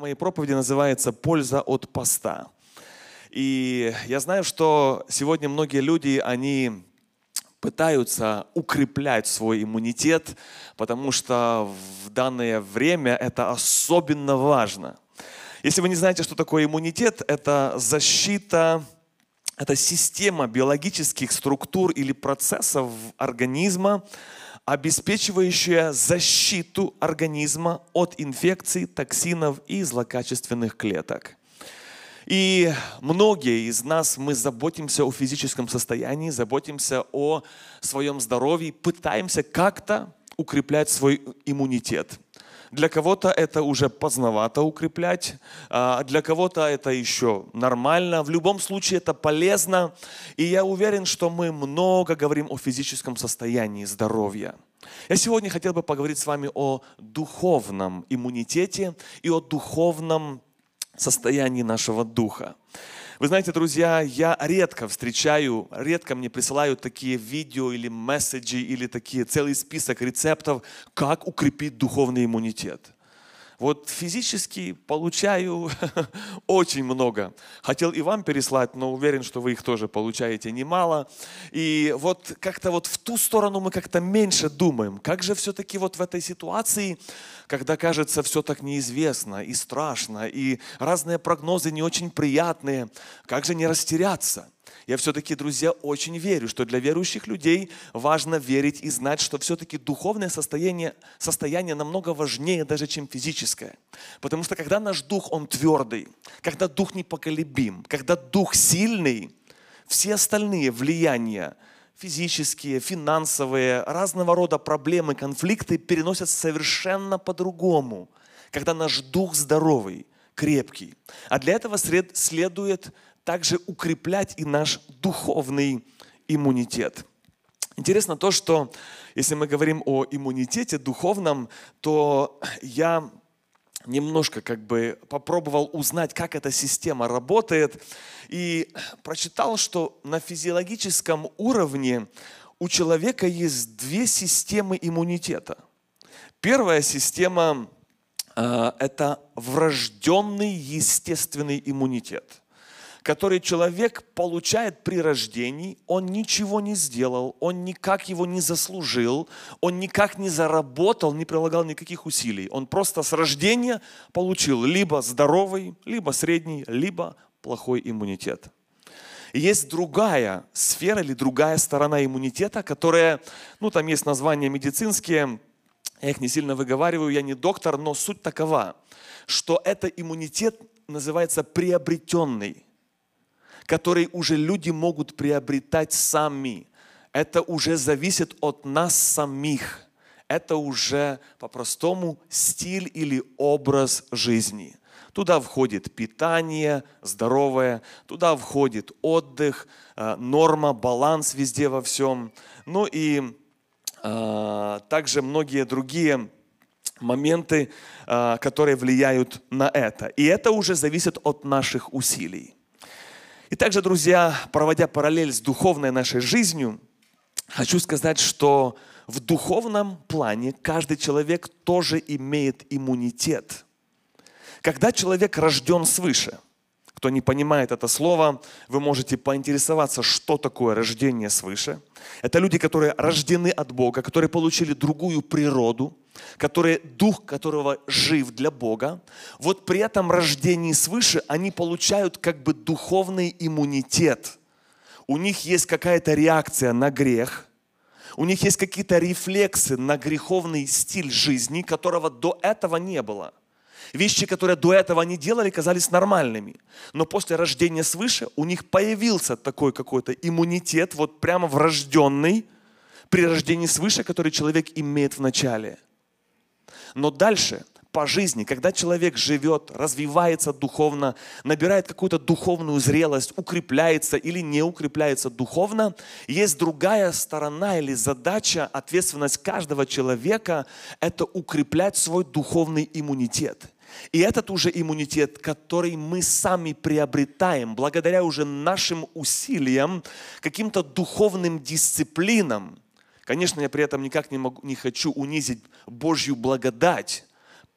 Моей проповеди называется «Польза от поста». И я знаю, что сегодня многие люди, они пытаются укреплять свой иммунитет, потому что в данное время это особенно важно. Если вы не знаете, что такое иммунитет, это защита, это система биологических структур или процессов организма, обеспечивающая защиту организма от инфекций, токсинов и злокачественных клеток. И многие из нас, мы заботимся о физическом состоянии, заботимся о своем здоровье, пытаемся как-то укреплять свой иммунитет. Для кого-то это уже поздновато укреплять, а для кого-то это еще нормально. В любом случае это полезно. И я уверен, что мы много говорим о физическом состоянии здоровья. Я сегодня хотел бы поговорить с вами о духовном иммунитете и о духовном состоянии нашего духа. Вы знаете, друзья, я редко встречаю, редко мне присылают такие видео или месседжи, или такие целый список рецептов, как укрепить духовный иммунитет. Вот физически получаю очень много. Хотел и вам переслать, но уверен, что вы их тоже получаете немало. И вот как-то вот в ту сторону мы как-то меньше думаем. Как же все-таки вот в этой ситуации, когда кажется все так неизвестно и страшно, и разные прогнозы не очень приятные, как же не растеряться? Я все-таки, друзья, очень верю, что для верующих людей важно верить и знать, что все-таки духовное состояние, состояние намного важнее даже, чем физическое. Потому что когда наш дух, он твердый, когда дух непоколебим, когда дух сильный, все остальные влияния, физические, финансовые, разного рода проблемы, конфликты переносятся совершенно по-другому, когда наш дух здоровый, крепкий. А для этого следует также укреплять и наш духовный иммунитет. Интересно то, что если мы говорим о иммунитете духовном, то я немножко как бы попробовал узнать, как эта система работает, и прочитал, что на физиологическом уровне у человека есть две системы иммунитета. Первая система э, – это врожденный естественный иммунитет который человек получает при рождении, он ничего не сделал, он никак его не заслужил, он никак не заработал, не прилагал никаких усилий. Он просто с рождения получил либо здоровый, либо средний, либо плохой иммунитет. есть другая сфера или другая сторона иммунитета, которая, ну там есть названия медицинские, я их не сильно выговариваю, я не доктор, но суть такова, что это иммунитет называется приобретенный который уже люди могут приобретать сами. Это уже зависит от нас самих. Это уже по-простому стиль или образ жизни. Туда входит питание здоровое, туда входит отдых, э, норма, баланс везде во всем. Ну и э, также многие другие моменты, э, которые влияют на это. И это уже зависит от наших усилий. И также, друзья, проводя параллель с духовной нашей жизнью, хочу сказать, что в духовном плане каждый человек тоже имеет иммунитет. Когда человек рожден свыше, кто не понимает это слово, вы можете поинтересоваться, что такое рождение свыше. Это люди, которые рождены от Бога, которые получили другую природу, которые, дух которого жив для Бога, вот при этом рождении свыше они получают как бы духовный иммунитет. У них есть какая-то реакция на грех, у них есть какие-то рефлексы на греховный стиль жизни, которого до этого не было. Вещи, которые до этого они делали, казались нормальными. Но после рождения свыше у них появился такой какой-то иммунитет, вот прямо врожденный, при рождении свыше, который человек имеет в начале – но дальше, по жизни, когда человек живет, развивается духовно, набирает какую-то духовную зрелость, укрепляется или не укрепляется духовно, есть другая сторона или задача, ответственность каждого человека – это укреплять свой духовный иммунитет. И этот уже иммунитет, который мы сами приобретаем благодаря уже нашим усилиям, каким-то духовным дисциплинам – Конечно, я при этом никак не, могу, не хочу унизить Божью благодать,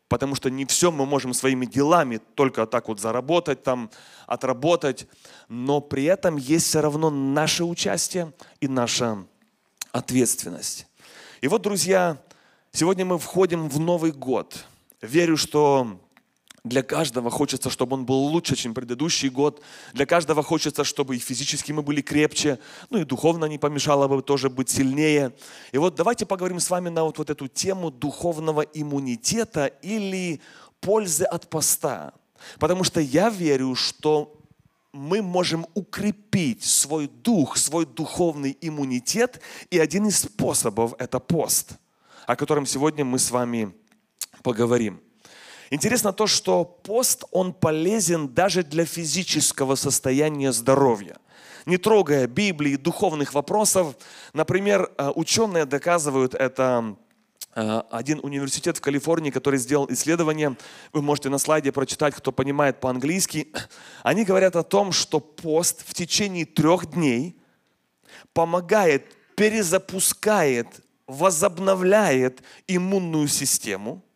потому что не все мы можем своими делами только так вот заработать, там, отработать, но при этом есть все равно наше участие и наша ответственность. И вот, друзья, сегодня мы входим в Новый год. Верю, что для каждого хочется, чтобы он был лучше, чем предыдущий год. Для каждого хочется, чтобы и физически мы были крепче, ну и духовно не помешало бы тоже быть сильнее. И вот давайте поговорим с вами на вот, вот эту тему духовного иммунитета или пользы от поста. Потому что я верю, что мы можем укрепить свой дух, свой духовный иммунитет, и один из способов – это пост, о котором сегодня мы с вами поговорим. Интересно то, что пост, он полезен даже для физического состояния здоровья. Не трогая Библии, духовных вопросов. Например, э, ученые доказывают это э, один университет в Калифорнии, который сделал исследование, вы можете на слайде прочитать, кто понимает по-английски. Они говорят о том, что пост в течение трех дней помогает, перезапускает, возобновляет иммунную систему –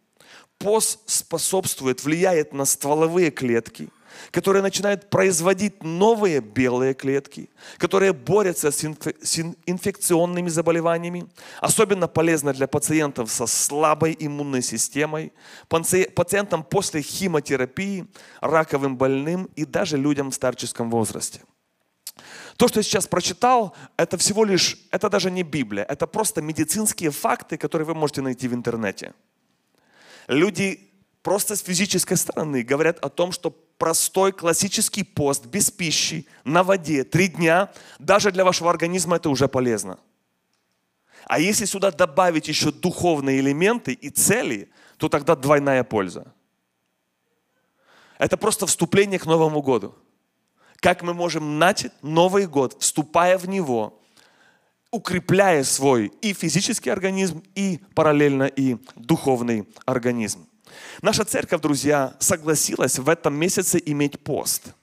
пост способствует, влияет на стволовые клетки, которые начинают производить новые белые клетки, которые борются с инфекционными заболеваниями. Особенно полезно для пациентов со слабой иммунной системой, пациентам после химиотерапии, раковым больным и даже людям в старческом возрасте. То, что я сейчас прочитал, это всего лишь, это даже не Библия, это просто медицинские факты, которые вы можете найти в интернете. Люди просто с физической стороны говорят о том, что простой классический пост без пищи на воде три дня, даже для вашего организма это уже полезно. А если сюда добавить еще духовные элементы и цели, то тогда двойная польза. Это просто вступление к Новому году. Как мы можем начать Новый год, вступая в него, укрепляя свой и физический организм, и параллельно и духовный организм. Наша церковь, друзья, согласилась в этом месяце иметь пост.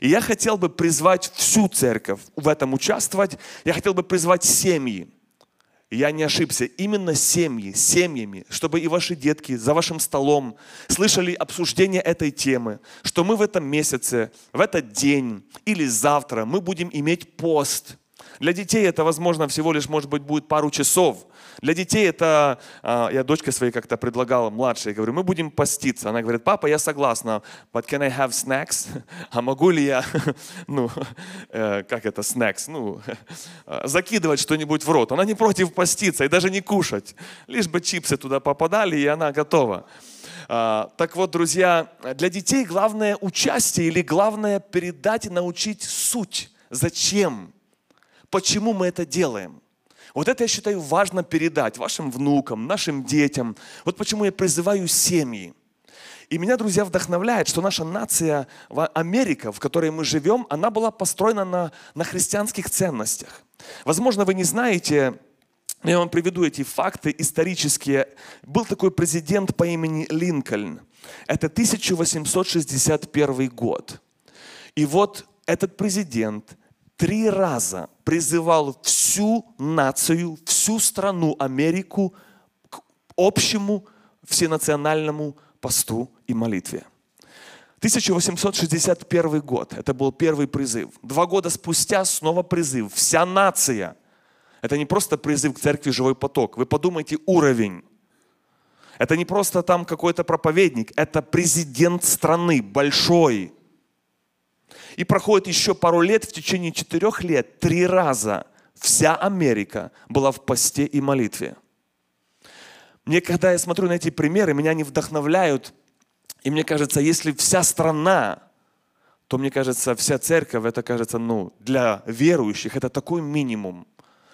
И я хотел бы призвать всю церковь в этом участвовать. Я хотел бы призвать семьи. я не ошибся, именно семьи, семьями, чтобы и ваши детки за вашим столом слышали обсуждение этой темы, что мы в этом месяце, в этот день или завтра мы будем иметь пост – для детей это, возможно, всего лишь, может быть, будет пару часов. Для детей это, а, я дочке своей как-то предлагала, младшей, говорю, мы будем поститься. Она говорит, папа, я согласна, but can I have snacks? А могу ли я, ну, э, как это, snacks, ну, закидывать что-нибудь в рот? Она не против поститься и даже не кушать. Лишь бы чипсы туда попадали, и она готова. А, так вот, друзья, для детей главное участие или главное передать и научить суть. Зачем? Почему мы это делаем? Вот это я считаю важно передать вашим внукам, нашим детям. Вот почему я призываю семьи. И меня, друзья, вдохновляет, что наша нация, Америка, в которой мы живем, она была построена на, на христианских ценностях. Возможно, вы не знаете, но я вам приведу эти факты исторические. Был такой президент по имени Линкольн. Это 1861 год. И вот этот президент три раза призывал всю нацию, всю страну Америку к общему всенациональному посту и молитве. 1861 год, это был первый призыв. Два года спустя снова призыв. Вся нация. Это не просто призыв к церкви «Живой поток». Вы подумайте уровень. Это не просто там какой-то проповедник, это президент страны, большой, и проходит еще пару лет, в течение четырех лет, три раза вся Америка была в посте и молитве. Мне, когда я смотрю на эти примеры, меня они вдохновляют. И мне кажется, если вся страна, то мне кажется, вся церковь, это кажется, ну, для верующих, это такой минимум,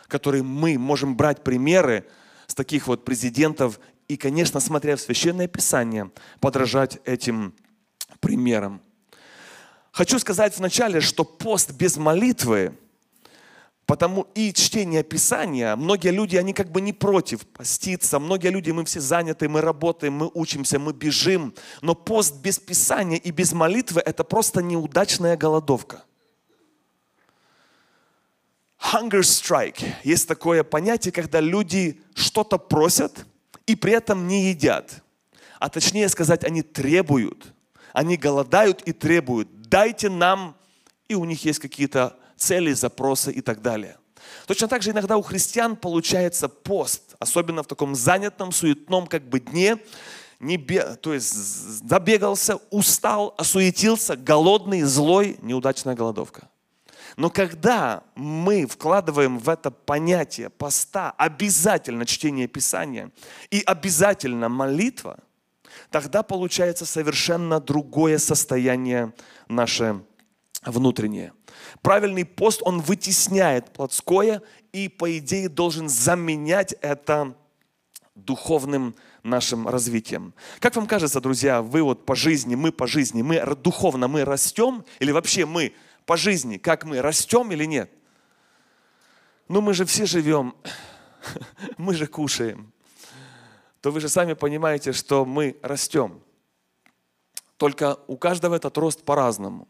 который мы можем брать примеры с таких вот президентов и, конечно, смотря в Священное Писание, подражать этим примерам. Хочу сказать вначале, что пост без молитвы, потому и чтение Писания, многие люди, они как бы не против поститься, многие люди, мы все заняты, мы работаем, мы учимся, мы бежим, но пост без Писания и без молитвы – это просто неудачная голодовка. Hunger strike. Есть такое понятие, когда люди что-то просят и при этом не едят. а точнее сказать, они требуют. Они голодают и требуют. Дайте нам, и у них есть какие-то цели, запросы и так далее. Точно так же иногда у христиан получается пост, особенно в таком занятом, суетном как бы дне, не бе... то есть забегался, устал, осуетился, голодный, злой, неудачная голодовка. Но когда мы вкладываем в это понятие поста обязательно чтение Писания и обязательно молитва, тогда получается совершенно другое состояние наше внутреннее. Правильный пост, он вытесняет плотское и, по идее, должен заменять это духовным нашим развитием. Как вам кажется, друзья, вы вот по жизни, мы по жизни, мы духовно мы растем или вообще мы по жизни, как мы растем или нет? Ну мы же все живем, мы же кушаем. То вы же сами понимаете, что мы растем. Только у каждого этот рост по-разному.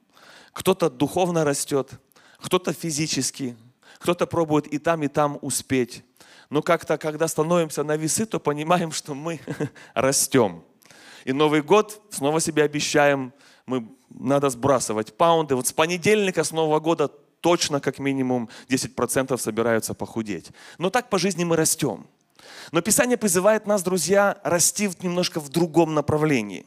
Кто-то духовно растет, кто-то физически, кто-то пробует и там, и там успеть. Но как-то, когда становимся на весы, то понимаем, что мы растем. И Новый год снова себе обещаем, мы, надо сбрасывать паунды. Вот с понедельника, с Нового года точно как минимум 10% собираются похудеть. Но так по жизни мы растем. Но Писание призывает нас, друзья, расти немножко в другом направлении.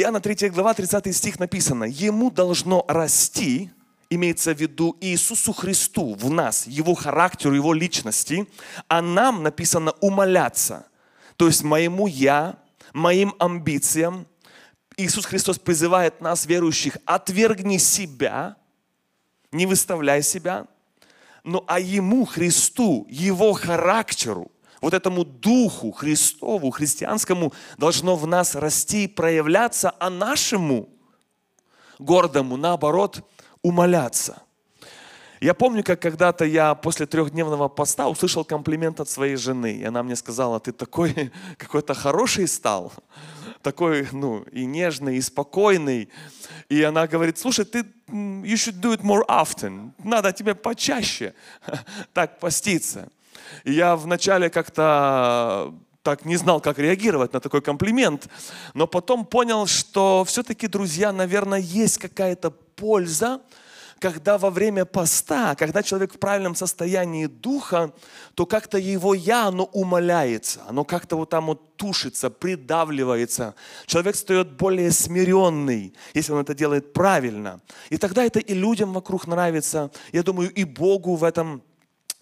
Иоанна 3 глава, 30 стих написано, «Ему должно расти, имеется в виду Иисусу Христу в нас, Его характеру, Его личности, а нам написано умоляться. То есть моему «я», моим амбициям. Иисус Христос призывает нас, верующих, отвергни себя, не выставляй себя, но а Ему, Христу, Его характеру, вот этому Духу Христову, христианскому, должно в нас расти и проявляться, а нашему гордому, наоборот, умоляться. Я помню, как когда-то я после трехдневного поста услышал комплимент от своей жены. И она мне сказала, ты такой какой-то хороший стал. Такой, ну, и нежный, и спокойный. И она говорит, слушай, ты, you should do it more often. Надо тебе почаще так поститься. И я вначале как-то так не знал, как реагировать на такой комплимент, но потом понял, что все-таки, друзья, наверное, есть какая-то польза, когда во время поста, когда человек в правильном состоянии духа, то как-то его «я», оно умоляется, оно как-то вот там вот тушится, придавливается. Человек стает более смиренный, если он это делает правильно. И тогда это и людям вокруг нравится. Я думаю, и Богу в этом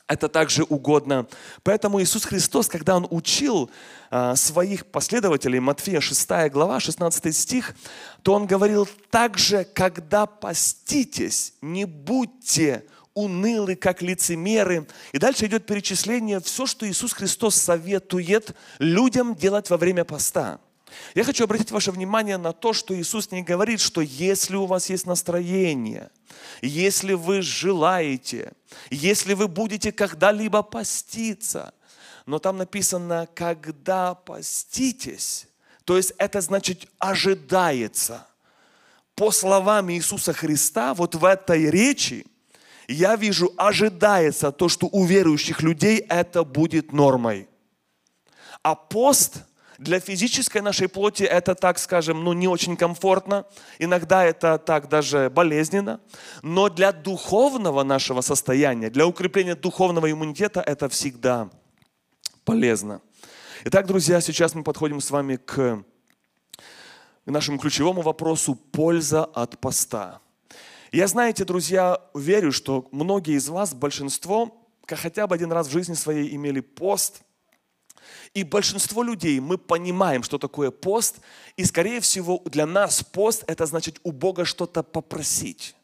это также угодно. Поэтому Иисус Христос, когда Он учил а, своих последователей, Матфея 6 глава, 16 стих, то Он говорил, также, когда поститесь, не будьте унылы, как лицемеры. И дальше идет перечисление, все, что Иисус Христос советует людям делать во время поста. Я хочу обратить ваше внимание на то, что Иисус не говорит, что если у вас есть настроение, если вы желаете, если вы будете когда-либо поститься, но там написано, когда поститесь, то есть это значит ожидается. По словам Иисуса Христа, вот в этой речи я вижу, ожидается то, что у верующих людей это будет нормой. А пост – для физической нашей плоти это, так скажем, ну, не очень комфортно. Иногда это так даже болезненно. Но для духовного нашего состояния, для укрепления духовного иммунитета это всегда полезно. Итак, друзья, сейчас мы подходим с вами к нашему ключевому вопросу «Польза от поста». Я, знаете, друзья, верю, что многие из вас, большинство, хотя бы один раз в жизни своей имели пост – и большинство людей, мы понимаем, что такое пост, и скорее всего для нас пост – это значит у Бога что-то попросить,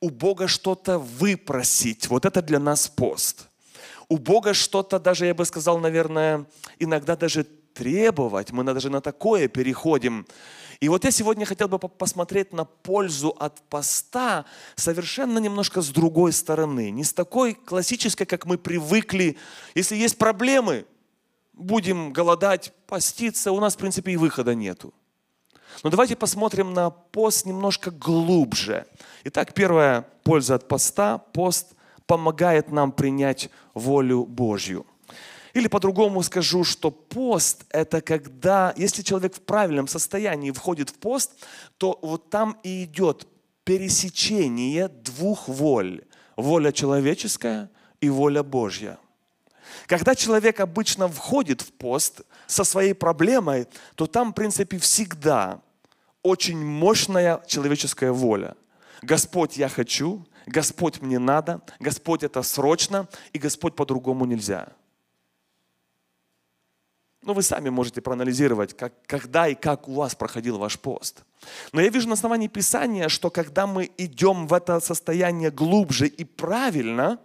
у Бога что-то выпросить. Вот это для нас пост. У Бога что-то даже, я бы сказал, наверное, иногда даже требовать. Мы даже на такое переходим. И вот я сегодня хотел бы посмотреть на пользу от поста совершенно немножко с другой стороны. Не с такой классической, как мы привыкли. Если есть проблемы, будем голодать, поститься, у нас, в принципе, и выхода нету. Но давайте посмотрим на пост немножко глубже. Итак, первая польза от поста. Пост помогает нам принять волю Божью. Или по-другому скажу, что пост – это когда, если человек в правильном состоянии входит в пост, то вот там и идет пересечение двух воль. Воля человеческая и воля Божья. Когда человек обычно входит в пост со своей проблемой, то там, в принципе, всегда очень мощная человеческая воля. Господь, я хочу, Господь, мне надо, Господь, это срочно, и Господь по-другому нельзя. Ну, вы сами можете проанализировать, как, когда и как у вас проходил ваш пост. Но я вижу на основании Писания, что когда мы идем в это состояние глубже и правильно,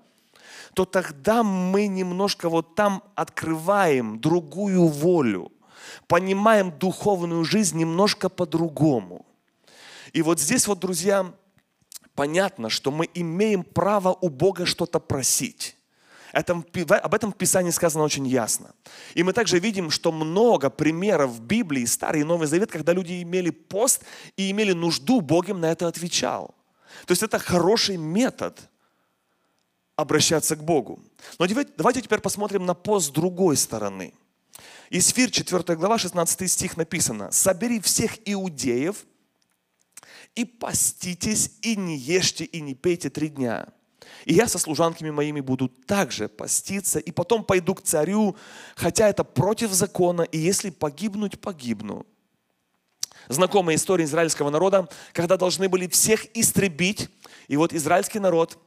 то тогда мы немножко вот там открываем другую волю, понимаем духовную жизнь немножко по-другому. И вот здесь вот, друзья, понятно, что мы имеем право у Бога что-то просить. Это, об этом в Писании сказано очень ясно. И мы также видим, что много примеров в Библии, Старый и Новый Завет, когда люди имели пост и имели нужду, Бог им на это отвечал. То есть это хороший метод обращаться к Богу. Но давайте теперь посмотрим на пост с другой стороны. Исфир, 4 глава, 16 стих написано. «Собери всех иудеев и поститесь, и не ешьте, и не пейте три дня, и я со служанками моими буду также поститься, и потом пойду к царю, хотя это против закона, и если погибнуть, погибну. Знакомая история израильского народа, когда должны были всех истребить, и вот израильский народ,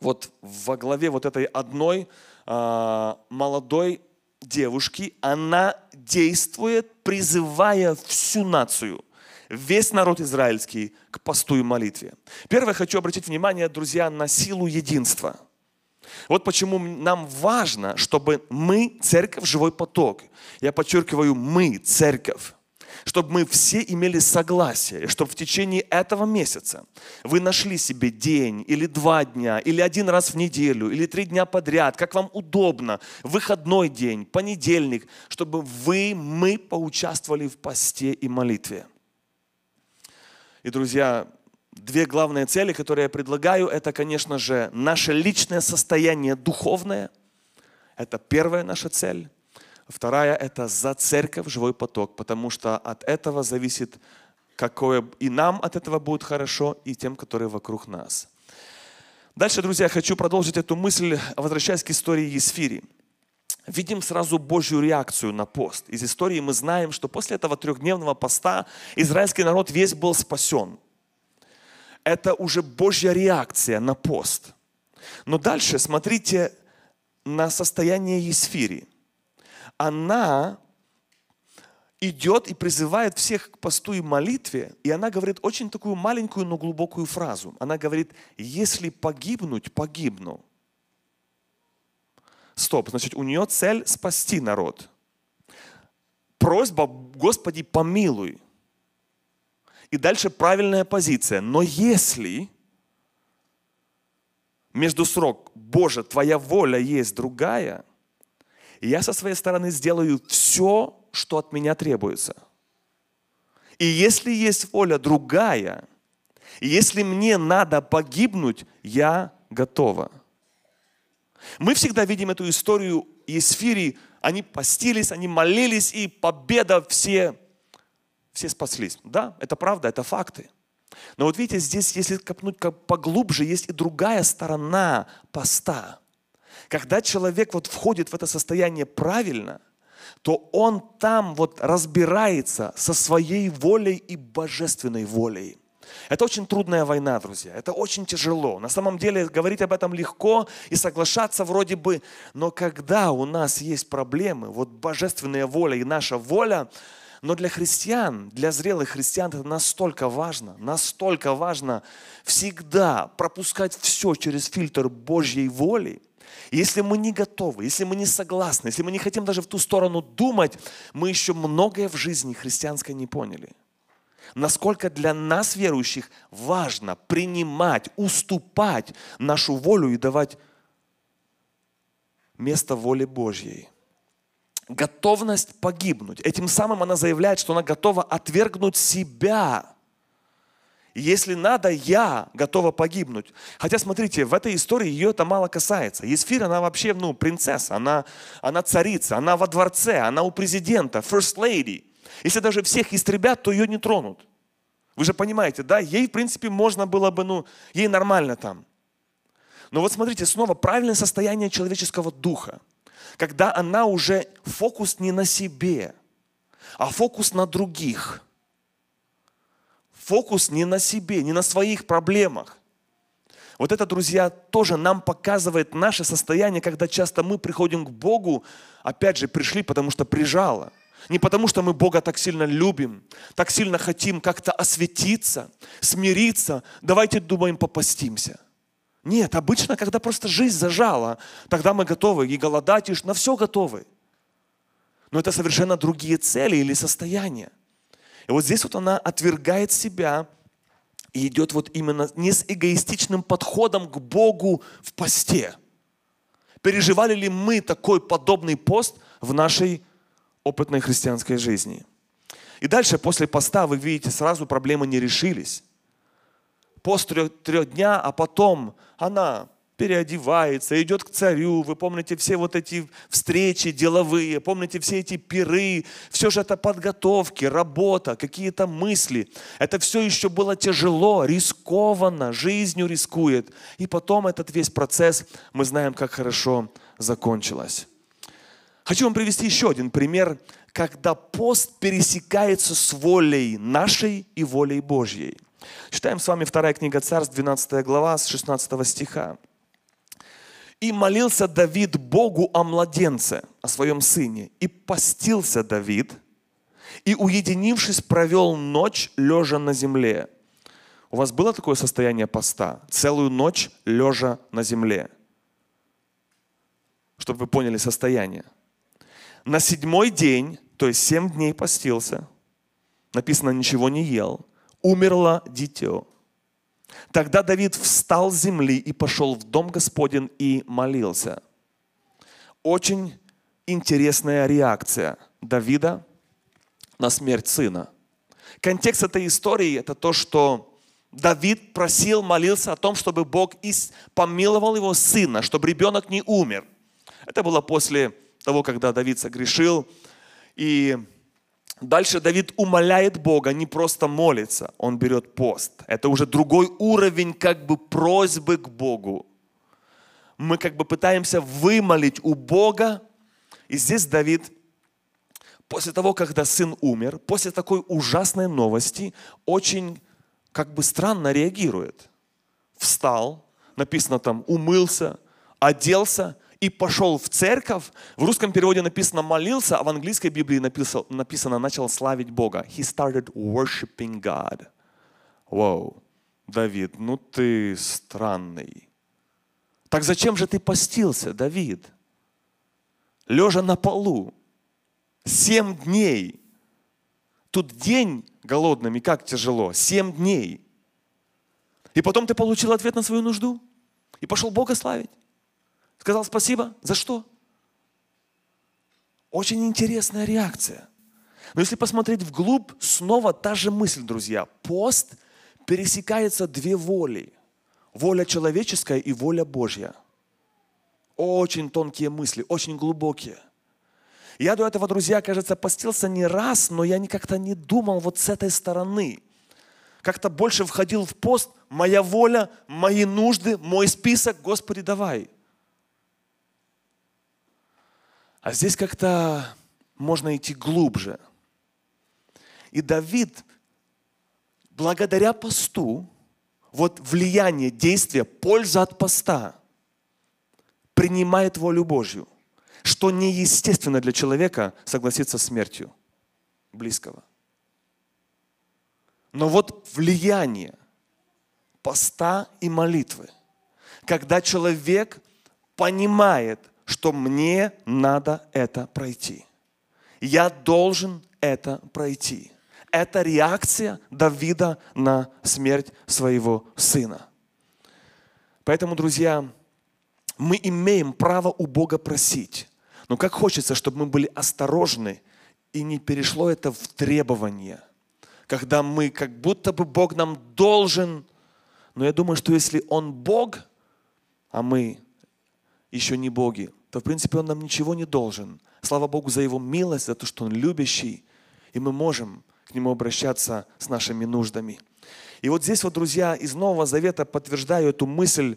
вот во главе вот этой одной а, молодой девушки, она действует, призывая всю нацию весь народ израильский к посту и молитве. Первое, хочу обратить внимание, друзья, на силу единства. Вот почему нам важно, чтобы мы, церковь, живой поток. Я подчеркиваю, мы, церковь чтобы мы все имели согласие, чтобы в течение этого месяца вы нашли себе день или два дня, или один раз в неделю, или три дня подряд, как вам удобно, выходной день, понедельник, чтобы вы, мы поучаствовали в посте и молитве. И, друзья, две главные цели, которые я предлагаю, это, конечно же, наше личное состояние духовное. Это первая наша цель. Вторая – это за церковь живой поток, потому что от этого зависит, какое и нам от этого будет хорошо, и тем, которые вокруг нас. Дальше, друзья, хочу продолжить эту мысль, возвращаясь к истории Есфири видим сразу Божью реакцию на пост. Из истории мы знаем, что после этого трехдневного поста израильский народ весь был спасен. Это уже Божья реакция на пост. Но дальше смотрите на состояние Есфири. Она идет и призывает всех к посту и молитве, и она говорит очень такую маленькую, но глубокую фразу. Она говорит, если погибнуть, погибну. Стоп, значит, у нее цель спасти народ. Просьба, Господи, помилуй. И дальше правильная позиция. Но если между срок, Боже, Твоя воля есть другая, я со своей стороны сделаю все, что от меня требуется. И если есть воля другая, если мне надо погибнуть, я готова. Мы всегда видим эту историю Есфири. Они постились, они молились, и победа все, все спаслись. Да, это правда, это факты. Но вот видите, здесь, если копнуть поглубже, есть и другая сторона поста. Когда человек вот входит в это состояние правильно, то он там вот разбирается со своей волей и божественной волей. Это очень трудная война, друзья. Это очень тяжело. На самом деле говорить об этом легко и соглашаться вроде бы. Но когда у нас есть проблемы, вот божественная воля и наша воля, но для христиан, для зрелых христиан это настолько важно, настолько важно всегда пропускать все через фильтр Божьей воли. Если мы не готовы, если мы не согласны, если мы не хотим даже в ту сторону думать, мы еще многое в жизни христианской не поняли – насколько для нас, верующих, важно принимать, уступать нашу волю и давать место воле Божьей. Готовность погибнуть. Этим самым она заявляет, что она готова отвергнуть себя. Если надо, я готова погибнуть. Хотя, смотрите, в этой истории ее это мало касается. Есфир, она вообще, ну, принцесса, она, она царица, она во дворце, она у президента, first lady. Если даже всех истребят, то ее не тронут. Вы же понимаете, да? Ей, в принципе, можно было бы, ну, ей нормально там. Но вот смотрите, снова правильное состояние человеческого духа. Когда она уже фокус не на себе, а фокус на других – Фокус не на себе, не на своих проблемах. Вот это, друзья, тоже нам показывает наше состояние, когда часто мы приходим к Богу, опять же, пришли, потому что прижало. Не потому, что мы Бога так сильно любим, так сильно хотим как-то осветиться, смириться. Давайте, думаем, попастимся. Нет, обычно, когда просто жизнь зажала, тогда мы готовы и голодать, и на все готовы. Но это совершенно другие цели или состояния. И вот здесь вот она отвергает себя и идет вот именно не с эгоистичным подходом к Богу в посте. Переживали ли мы такой подобный пост в нашей опытной христианской жизни? И дальше, после поста, вы видите, сразу проблемы не решились. Пост трех, трех дня, а потом она переодевается, идет к царю. Вы помните все вот эти встречи деловые, помните все эти пиры. Все же это подготовки, работа, какие-то мысли. Это все еще было тяжело, рискованно, жизнью рискует. И потом этот весь процесс, мы знаем, как хорошо закончилось. Хочу вам привести еще один пример, когда пост пересекается с волей нашей и волей Божьей. Читаем с вами вторая книга Царств, 12 глава, с 16 стиха. И молился Давид Богу о младенце, о своем сыне. И постился Давид, и, уединившись, провел ночь, лежа на земле. У вас было такое состояние поста? Целую ночь лежа на земле. Чтобы вы поняли состояние. На седьмой день, то есть семь дней постился, написано, ничего не ел, умерло дитё. Тогда Давид встал с земли и пошел в дом Господень и молился. Очень интересная реакция Давида на смерть сына. Контекст этой истории – это то, что Давид просил, молился о том, чтобы Бог помиловал его сына, чтобы ребенок не умер. Это было после того, когда Давид согрешил, и Дальше Давид умоляет Бога, не просто молится, он берет пост. Это уже другой уровень как бы просьбы к Богу. Мы как бы пытаемся вымолить у Бога. И здесь Давид, после того, когда сын умер, после такой ужасной новости, очень как бы странно реагирует. Встал, написано там, умылся, оделся и пошел в церковь. В русском переводе написано молился, а в английской Библии написано, написано начал славить Бога. He started worshiping God. Вау, Давид, ну ты странный. Так зачем же ты постился, Давид? Лежа на полу. Семь дней. Тут день голодным, и как тяжело. Семь дней. И потом ты получил ответ на свою нужду. И пошел Бога славить. Сказал спасибо. За что? Очень интересная реакция. Но если посмотреть вглубь, снова та же мысль, друзья. Пост пересекается две воли. Воля человеческая и воля Божья. Очень тонкие мысли, очень глубокие. Я до этого, друзья, кажется, постился не раз, но я как-то не думал вот с этой стороны. Как-то больше входил в пост, моя воля, мои нужды, мой список, Господи, давай. А здесь как-то можно идти глубже. И Давид, благодаря посту, вот влияние, действие, польза от поста, принимает волю Божью, что неестественно для человека согласиться с смертью близкого. Но вот влияние поста и молитвы, когда человек понимает, что мне надо это пройти. Я должен это пройти. Это реакция Давида на смерть своего сына. Поэтому, друзья, мы имеем право у Бога просить. Но как хочется, чтобы мы были осторожны и не перешло это в требование. когда мы как будто бы Бог нам должен. Но я думаю, что если Он Бог, а мы еще не боги, то в принципе Он нам ничего не должен. Слава Богу за Его милость, за то, что Он любящий, и мы можем к Нему обращаться с нашими нуждами. И вот здесь вот, друзья, из Нового Завета подтверждаю эту мысль,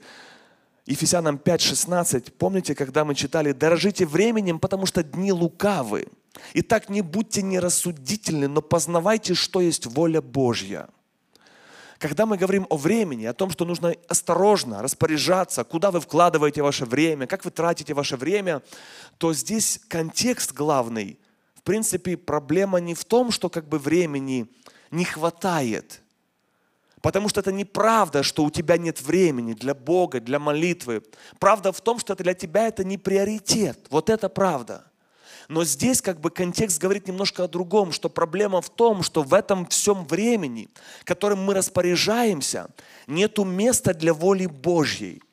Ефесянам 5:16, помните, когда мы читали, «Дорожите временем, потому что дни лукавы. Итак, не будьте нерассудительны, но познавайте, что есть воля Божья». Когда мы говорим о времени, о том, что нужно осторожно распоряжаться, куда вы вкладываете ваше время, как вы тратите ваше время, то здесь контекст главный. В принципе, проблема не в том, что как бы времени не хватает – Потому что это неправда, что у тебя нет времени для Бога, для молитвы. Правда в том, что это для тебя это не приоритет. Вот это правда. Но здесь как бы контекст говорит немножко о другом, что проблема в том, что в этом всем времени, которым мы распоряжаемся, нету места для воли Божьей.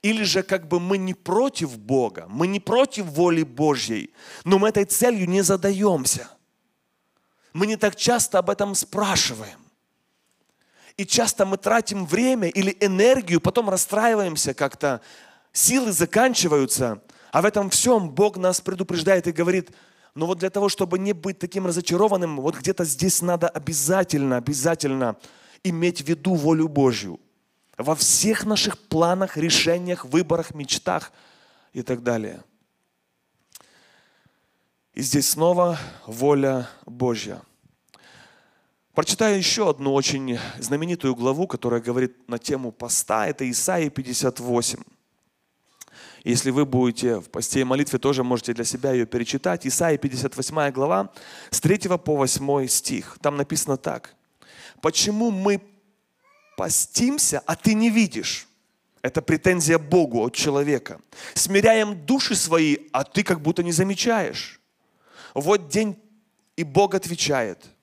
Или же как бы мы не против Бога, мы не против воли Божьей, но мы этой целью не задаемся. Мы не так часто об этом спрашиваем. И часто мы тратим время или энергию, потом расстраиваемся как-то, силы заканчиваются. А в этом всем Бог нас предупреждает и говорит, но «Ну вот для того, чтобы не быть таким разочарованным, вот где-то здесь надо обязательно, обязательно иметь в виду волю Божью. Во всех наших планах, решениях, выборах, мечтах и так далее. И здесь снова воля Божья. Прочитаю еще одну очень знаменитую главу, которая говорит на тему поста. Это Исаия 58. Если вы будете в посте и молитве, тоже можете для себя ее перечитать. Исаия 58 глава, с 3 по 8 стих. Там написано так. «Почему мы постимся, а ты не видишь?» Это претензия Богу от человека. «Смиряем души свои, а ты как будто не замечаешь». Вот день, и Бог отвечает –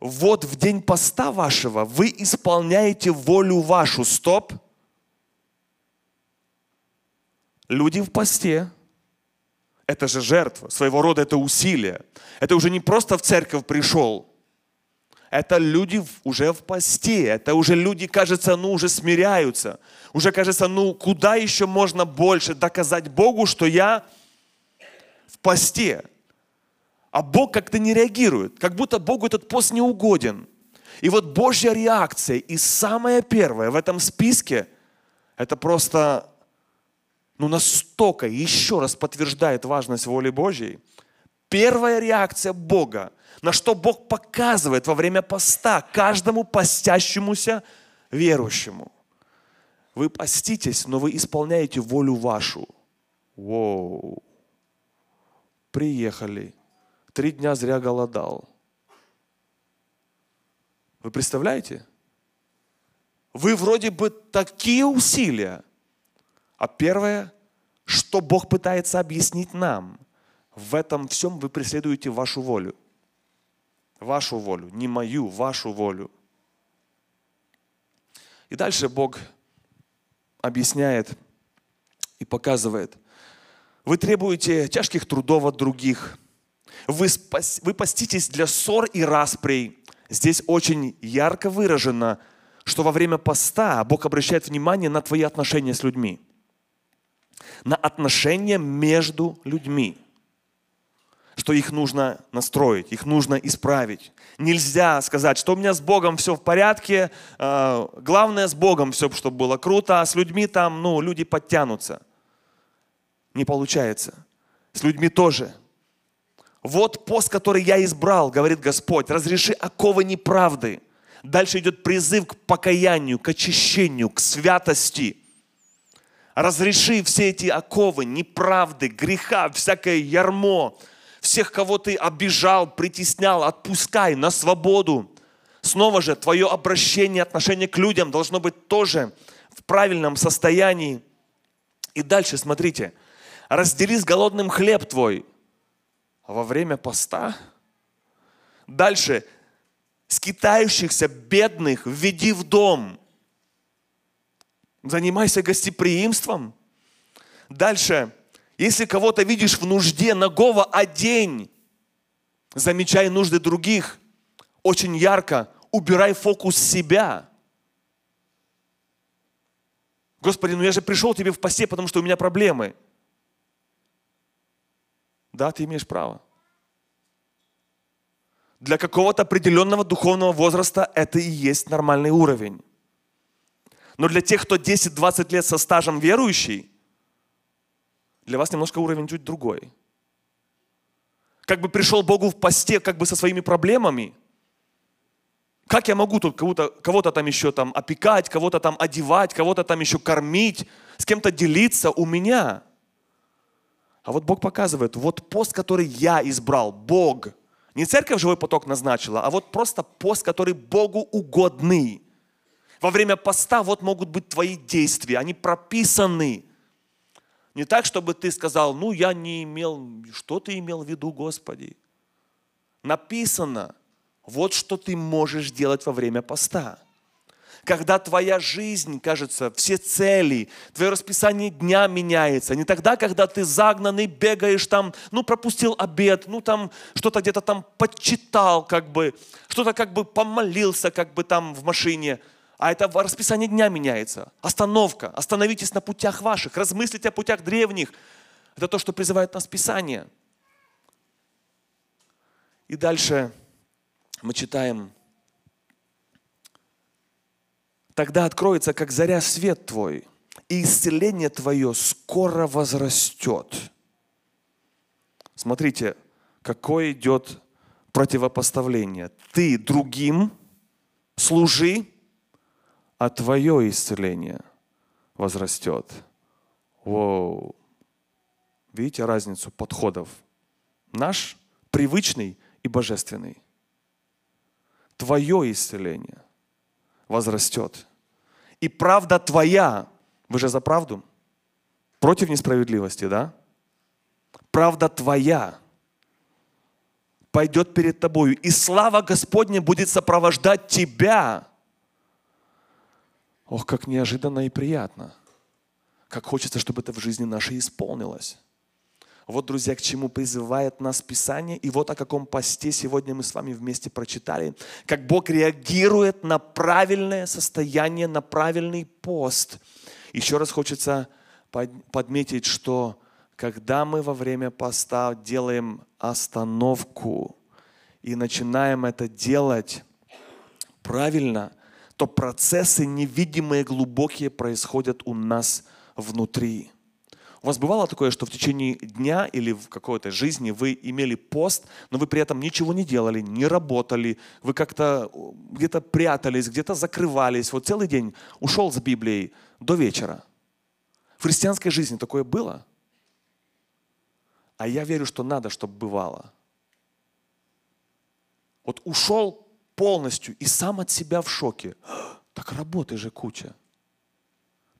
вот в день поста вашего вы исполняете волю вашу. Стоп. Люди в посте. Это же жертва, своего рода это усилие. Это уже не просто в церковь пришел. Это люди уже в посте. Это уже люди, кажется, ну уже смиряются. Уже кажется, ну куда еще можно больше доказать Богу, что я в посте. А Бог как-то не реагирует, как будто Богу этот пост не угоден. И вот Божья реакция, и самая первая в этом списке, это просто ну, настолько еще раз подтверждает важность воли Божьей. Первая реакция Бога, на что Бог показывает во время поста каждому постящемуся верующему. Вы поститесь, но вы исполняете волю вашу. Воу. Приехали три дня зря голодал. Вы представляете? Вы вроде бы такие усилия. А первое, что Бог пытается объяснить нам, в этом всем вы преследуете вашу волю. Вашу волю, не мою, вашу волю. И дальше Бог объясняет и показывает. Вы требуете тяжких трудов от других – вы, спас, вы поститесь для ссор и расприй. Здесь очень ярко выражено, что во время поста Бог обращает внимание на твои отношения с людьми. На отношения между людьми. Что их нужно настроить, их нужно исправить. Нельзя сказать, что у меня с Богом все в порядке, э, главное с Богом все, чтобы было круто, а с людьми там, ну, люди подтянутся. Не получается. С людьми тоже. Вот пост, который я избрал, говорит Господь, разреши оковы неправды. Дальше идет призыв к покаянию, к очищению, к святости. Разреши все эти оковы, неправды, греха, всякое ярмо, всех, кого ты обижал, притеснял, отпускай на свободу. Снова же, твое обращение, отношение к людям должно быть тоже в правильном состоянии. И дальше, смотрите, раздели с голодным хлеб твой, во время поста. Дальше. Скитающихся, бедных введи в дом. Занимайся гостеприимством. Дальше. Если кого-то видишь в нужде, нагого одень. Замечай нужды других. Очень ярко. убирай фокус себя. Господи, ну я же пришел тебе в посте, потому что у меня проблемы. Да, ты имеешь право. Для какого-то определенного духовного возраста это и есть нормальный уровень. Но для тех, кто 10-20 лет со стажем верующий, для вас немножко уровень чуть другой. Как бы пришел Богу в посте, как бы со своими проблемами. Как я могу тут кого-то, кого-то там еще там опекать, кого-то там одевать, кого-то там еще кормить, с кем-то делиться у меня? А вот Бог показывает, вот пост, который я избрал, Бог. Не церковь живой поток назначила, а вот просто пост, который Богу угодный. Во время поста вот могут быть твои действия, они прописаны. Не так, чтобы ты сказал, ну я не имел, что ты имел в виду, Господи? Написано, вот что ты можешь делать во время поста когда твоя жизнь, кажется, все цели, твое расписание дня меняется. Не тогда, когда ты загнанный, бегаешь там, ну, пропустил обед, ну, там, что-то где-то там подчитал, как бы, что-то как бы помолился, как бы там в машине. А это расписание дня меняется. Остановка. Остановитесь на путях ваших. Размыслите о путях древних. Это то, что призывает нас Писание. И дальше мы читаем Тогда откроется, как заря, свет твой, и исцеление твое скоро возрастет. Смотрите, какое идет противопоставление. Ты другим служи, а твое исцеление возрастет. Воу. Видите разницу подходов? Наш привычный и божественный. Твое исцеление возрастет и правда твоя. Вы же за правду? Против несправедливости, да? Правда твоя пойдет перед тобою, и слава Господня будет сопровождать тебя. Ох, как неожиданно и приятно. Как хочется, чтобы это в жизни нашей исполнилось. Вот, друзья, к чему призывает нас Писание. И вот о каком посте сегодня мы с вами вместе прочитали. Как Бог реагирует на правильное состояние, на правильный пост. Еще раз хочется подметить, что когда мы во время поста делаем остановку и начинаем это делать правильно, то процессы невидимые, глубокие происходят у нас внутри. У вас бывало такое, что в течение дня или в какой-то жизни вы имели пост, но вы при этом ничего не делали, не работали, вы как-то где-то прятались, где-то закрывались, вот целый день ушел с Библией до вечера. В христианской жизни такое было? А я верю, что надо, чтобы бывало. Вот ушел полностью и сам от себя в шоке. Так работы же куча.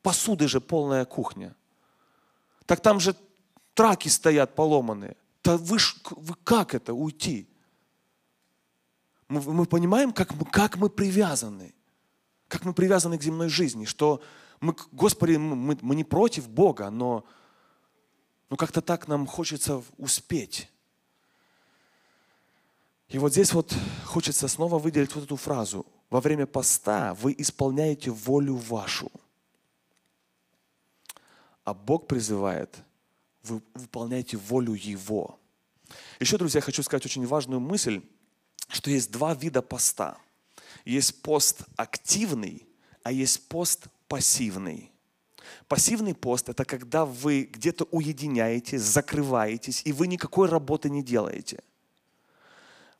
Посуды же полная кухня. Так там же траки стоят поломанные. Да вы, вы как это уйти? Мы, мы понимаем, как мы, как мы привязаны. Как мы привязаны к земной жизни. Что мы, Господи, мы, мы не против Бога, но, но как-то так нам хочется успеть. И вот здесь вот хочется снова выделить вот эту фразу. Во время поста вы исполняете волю вашу – а Бог призывает, вы выполняйте волю Его. Еще, друзья, хочу сказать очень важную мысль, что есть два вида поста. Есть пост активный, а есть пост пассивный. Пассивный пост – это когда вы где-то уединяетесь, закрываетесь, и вы никакой работы не делаете.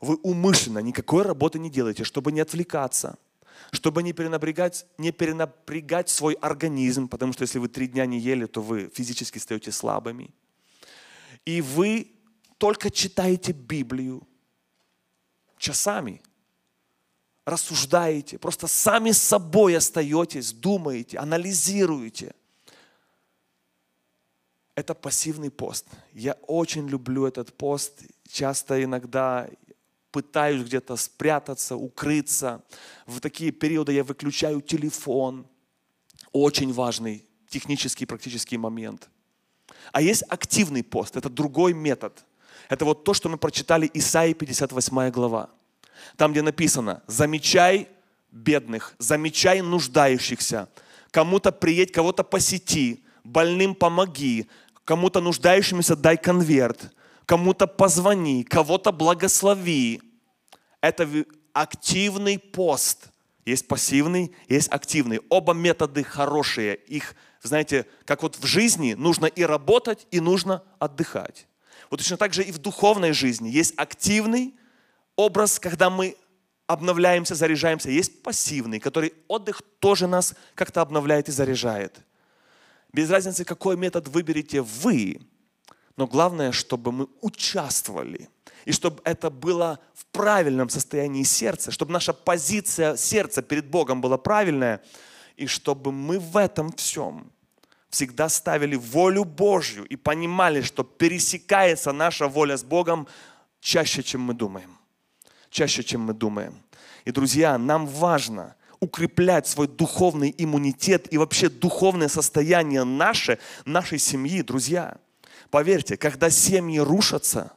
Вы умышленно никакой работы не делаете, чтобы не отвлекаться – чтобы не перенапрягать, не перенапрягать свой организм, потому что если вы три дня не ели, то вы физически стаете слабыми. И вы только читаете Библию часами, рассуждаете, просто сами с собой остаетесь, думаете, анализируете. Это пассивный пост. Я очень люблю этот пост. Часто иногда пытаюсь где-то спрятаться, укрыться. В такие периоды я выключаю телефон. Очень важный технический практический момент. А есть активный пост, это другой метод. Это вот то, что мы прочитали Исаии 58 глава. Там, где написано, замечай бедных, замечай нуждающихся, кому-то приедь, кого-то посети, больным помоги, кому-то нуждающимся дай конверт, кому-то позвони, кого-то благослови. Это активный пост. Есть пассивный, есть активный. Оба методы хорошие. Их, знаете, как вот в жизни нужно и работать, и нужно отдыхать. Вот точно так же и в духовной жизни есть активный образ, когда мы обновляемся, заряжаемся. Есть пассивный, который отдых тоже нас как-то обновляет и заряжает. Без разницы, какой метод выберете вы, но главное, чтобы мы участвовали. И чтобы это было в правильном состоянии сердца, чтобы наша позиция сердца перед Богом была правильная, и чтобы мы в этом всем всегда ставили волю Божью и понимали, что пересекается наша воля с Богом чаще, чем мы думаем. Чаще, чем мы думаем. И, друзья, нам важно укреплять свой духовный иммунитет и вообще духовное состояние наше, нашей семьи, друзья. Поверьте, когда семьи рушатся,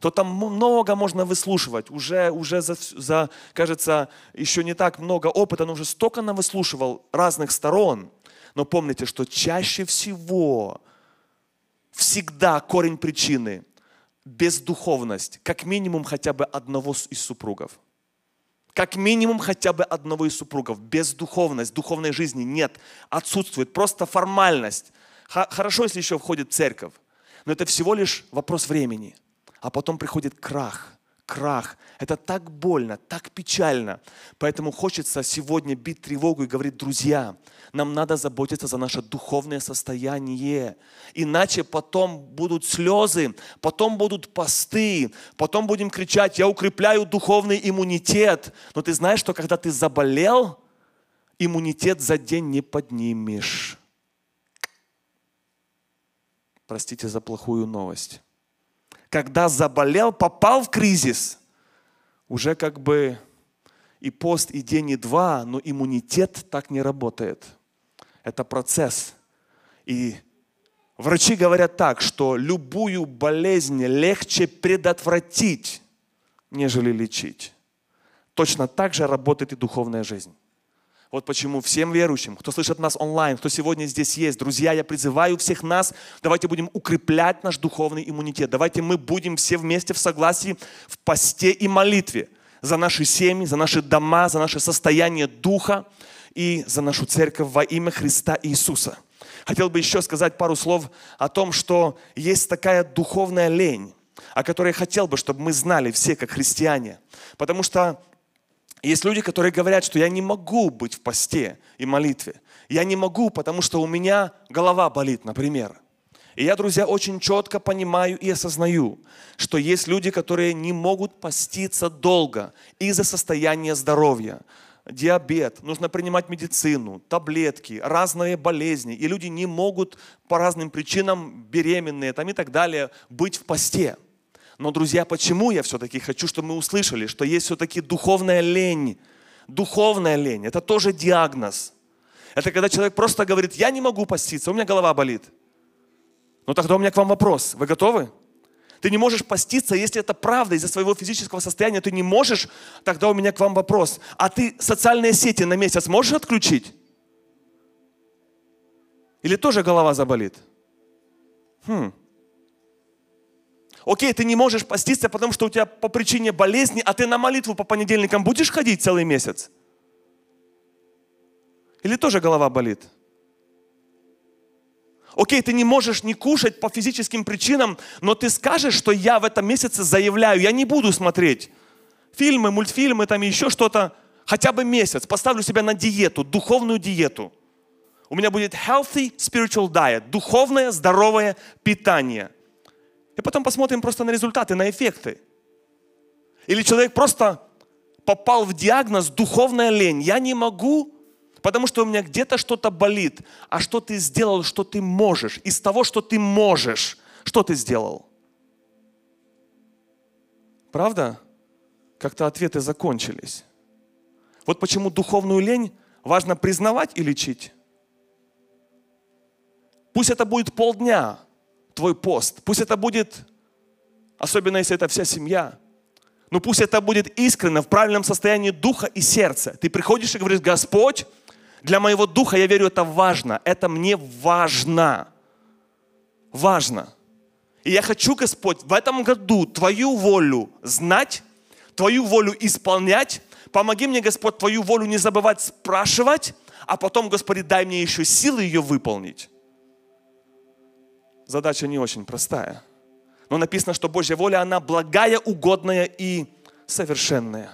то там много можно выслушивать. Уже, уже за, за, кажется, еще не так много опыта, но уже столько навыслушивал разных сторон – но помните, что чаще всего, всегда корень причины – бездуховность, как минимум хотя бы одного из супругов. Как минимум хотя бы одного из супругов. Бездуховность, духовной жизни нет, отсутствует, просто формальность. Хорошо, если еще входит церковь, но это всего лишь вопрос времени. А потом приходит крах крах. Это так больно, так печально. Поэтому хочется сегодня бить тревогу и говорить, друзья, нам надо заботиться за наше духовное состояние. Иначе потом будут слезы, потом будут посты, потом будем кричать, я укрепляю духовный иммунитет. Но ты знаешь, что когда ты заболел, иммунитет за день не поднимешь. Простите за плохую новость когда заболел, попал в кризис, уже как бы и пост, и день, и два, но иммунитет так не работает. Это процесс. И врачи говорят так, что любую болезнь легче предотвратить, нежели лечить. Точно так же работает и духовная жизнь. Вот почему всем верующим, кто слышит нас онлайн, кто сегодня здесь есть, друзья, я призываю всех нас, давайте будем укреплять наш духовный иммунитет. Давайте мы будем все вместе в согласии в посте и молитве за наши семьи, за наши дома, за наше состояние духа и за нашу церковь во имя Христа Иисуса. Хотел бы еще сказать пару слов о том, что есть такая духовная лень, о которой хотел бы, чтобы мы знали все как христиане. Потому что есть люди, которые говорят, что я не могу быть в посте и молитве. Я не могу, потому что у меня голова болит, например. И я, друзья, очень четко понимаю и осознаю, что есть люди, которые не могут поститься долго из-за состояния здоровья. Диабет, нужно принимать медицину, таблетки, разные болезни. И люди не могут по разным причинам, беременные там и так далее, быть в посте. Но, друзья, почему я все-таки хочу, чтобы мы услышали, что есть все-таки духовная лень. Духовная лень – это тоже диагноз. Это когда человек просто говорит, я не могу поститься, у меня голова болит. Ну тогда у меня к вам вопрос. Вы готовы? Ты не можешь поститься, если это правда, из-за своего физического состояния ты не можешь, тогда у меня к вам вопрос. А ты социальные сети на месяц можешь отключить? Или тоже голова заболит? Хм. Окей, ты не можешь поститься, потому что у тебя по причине болезни, а ты на молитву по понедельникам будешь ходить целый месяц? Или тоже голова болит? Окей, ты не можешь не кушать по физическим причинам, но ты скажешь, что я в этом месяце заявляю, я не буду смотреть фильмы, мультфильмы, там еще что-то, хотя бы месяц, поставлю себя на диету, духовную диету. У меня будет healthy spiritual diet, духовное здоровое питание – и потом посмотрим просто на результаты, на эффекты. Или человек просто попал в диагноз духовная лень. Я не могу, потому что у меня где-то что-то болит. А что ты сделал, что ты можешь? Из того, что ты можешь, что ты сделал? Правда? Как-то ответы закончились. Вот почему духовную лень важно признавать и лечить. Пусть это будет полдня, твой пост. Пусть это будет, особенно если это вся семья. Но пусть это будет искренне, в правильном состоянии духа и сердца. Ты приходишь и говоришь, Господь, для моего духа, я верю, это важно. Это мне важно. Важно. И я хочу, Господь, в этом году Твою волю знать, Твою волю исполнять. Помоги мне, Господь, Твою волю не забывать спрашивать, а потом, Господи, дай мне еще силы ее выполнить. Задача не очень простая. Но написано, что Божья воля, она благая, угодная и совершенная.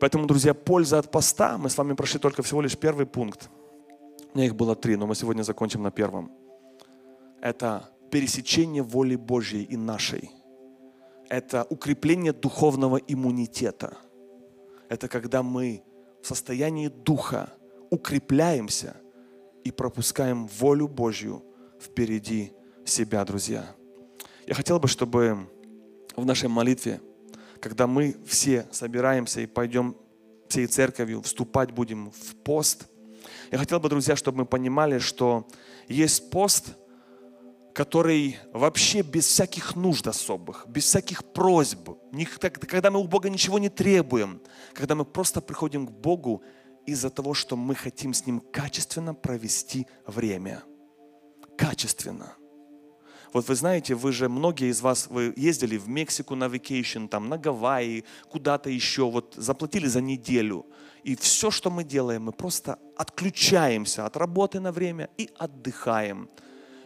Поэтому, друзья, польза от поста, мы с вами прошли только всего лишь первый пункт. У меня их было три, но мы сегодня закончим на первом. Это пересечение воли Божьей и нашей. Это укрепление духовного иммунитета. Это когда мы в состоянии духа укрепляемся и пропускаем волю Божью впереди себя, друзья. Я хотел бы, чтобы в нашей молитве, когда мы все собираемся и пойдем всей церковью, вступать будем в пост, я хотел бы, друзья, чтобы мы понимали, что есть пост, который вообще без всяких нужд особых, без всяких просьб, когда мы у Бога ничего не требуем, когда мы просто приходим к Богу из-за того, что мы хотим с Ним качественно провести время. Качественно. Вот вы знаете, вы же, многие из вас, вы ездили в Мексику на vacation, там, на Гавайи, куда-то еще, вот заплатили за неделю. И все, что мы делаем, мы просто отключаемся от работы на время и отдыхаем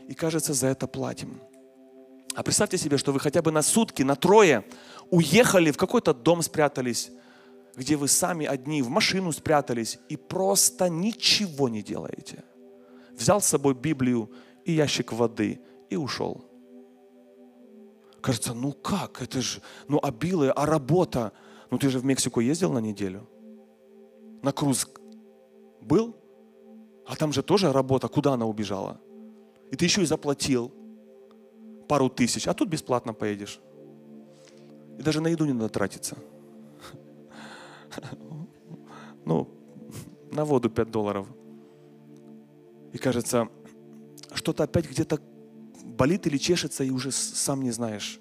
и, кажется, за это платим. А представьте себе, что вы хотя бы на сутки, на трое уехали в какой-то дом спрятались, где вы сами одни в машину спрятались и просто ничего не делаете. Взял с собой Библию и ящик воды и ушел. Кажется, ну как, это же, ну обилие, а работа. Ну ты же в Мексику ездил на неделю? На круз был? А там же тоже работа, куда она убежала? И ты еще и заплатил пару тысяч, а тут бесплатно поедешь. И даже на еду не надо тратиться. Ну, на воду 5 долларов. И кажется, что-то опять где-то болит или чешется, и уже сам не знаешь.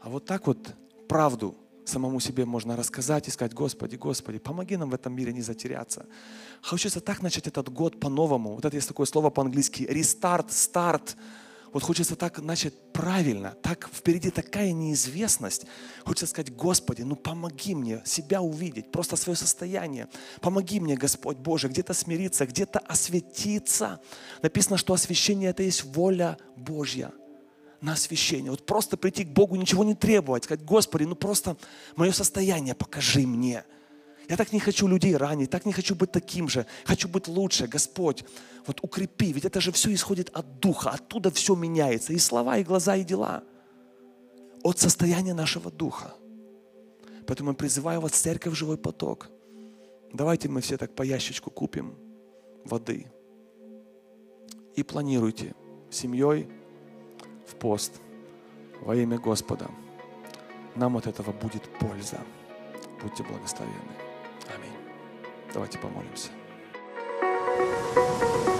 А вот так вот правду самому себе можно рассказать и сказать, Господи, Господи, помоги нам в этом мире не затеряться. Хочется так начать этот год по-новому. Вот это есть такое слово по-английски, рестарт, старт. Вот хочется так начать правильно, так впереди такая неизвестность. Хочется сказать, Господи, ну помоги мне себя увидеть, просто свое состояние. Помоги мне, Господь Боже, где-то смириться, где-то осветиться. Написано, что освящение это есть воля Божья на освящение. Вот просто прийти к Богу, ничего не требовать, сказать, Господи, ну просто мое состояние покажи мне. Я так не хочу людей ранить, так не хочу быть таким же. Хочу быть лучше, Господь. Вот укрепи, ведь это же все исходит от Духа, оттуда все меняется. И слова, и глаза, и дела. От состояния нашего Духа. Поэтому я призываю вас, церковь, живой поток. Давайте мы все так по ящичку купим воды. И планируйте семьей, в пост во имя Господа. Нам от этого будет польза. Будьте благословенны. Давайте помолимся. thank you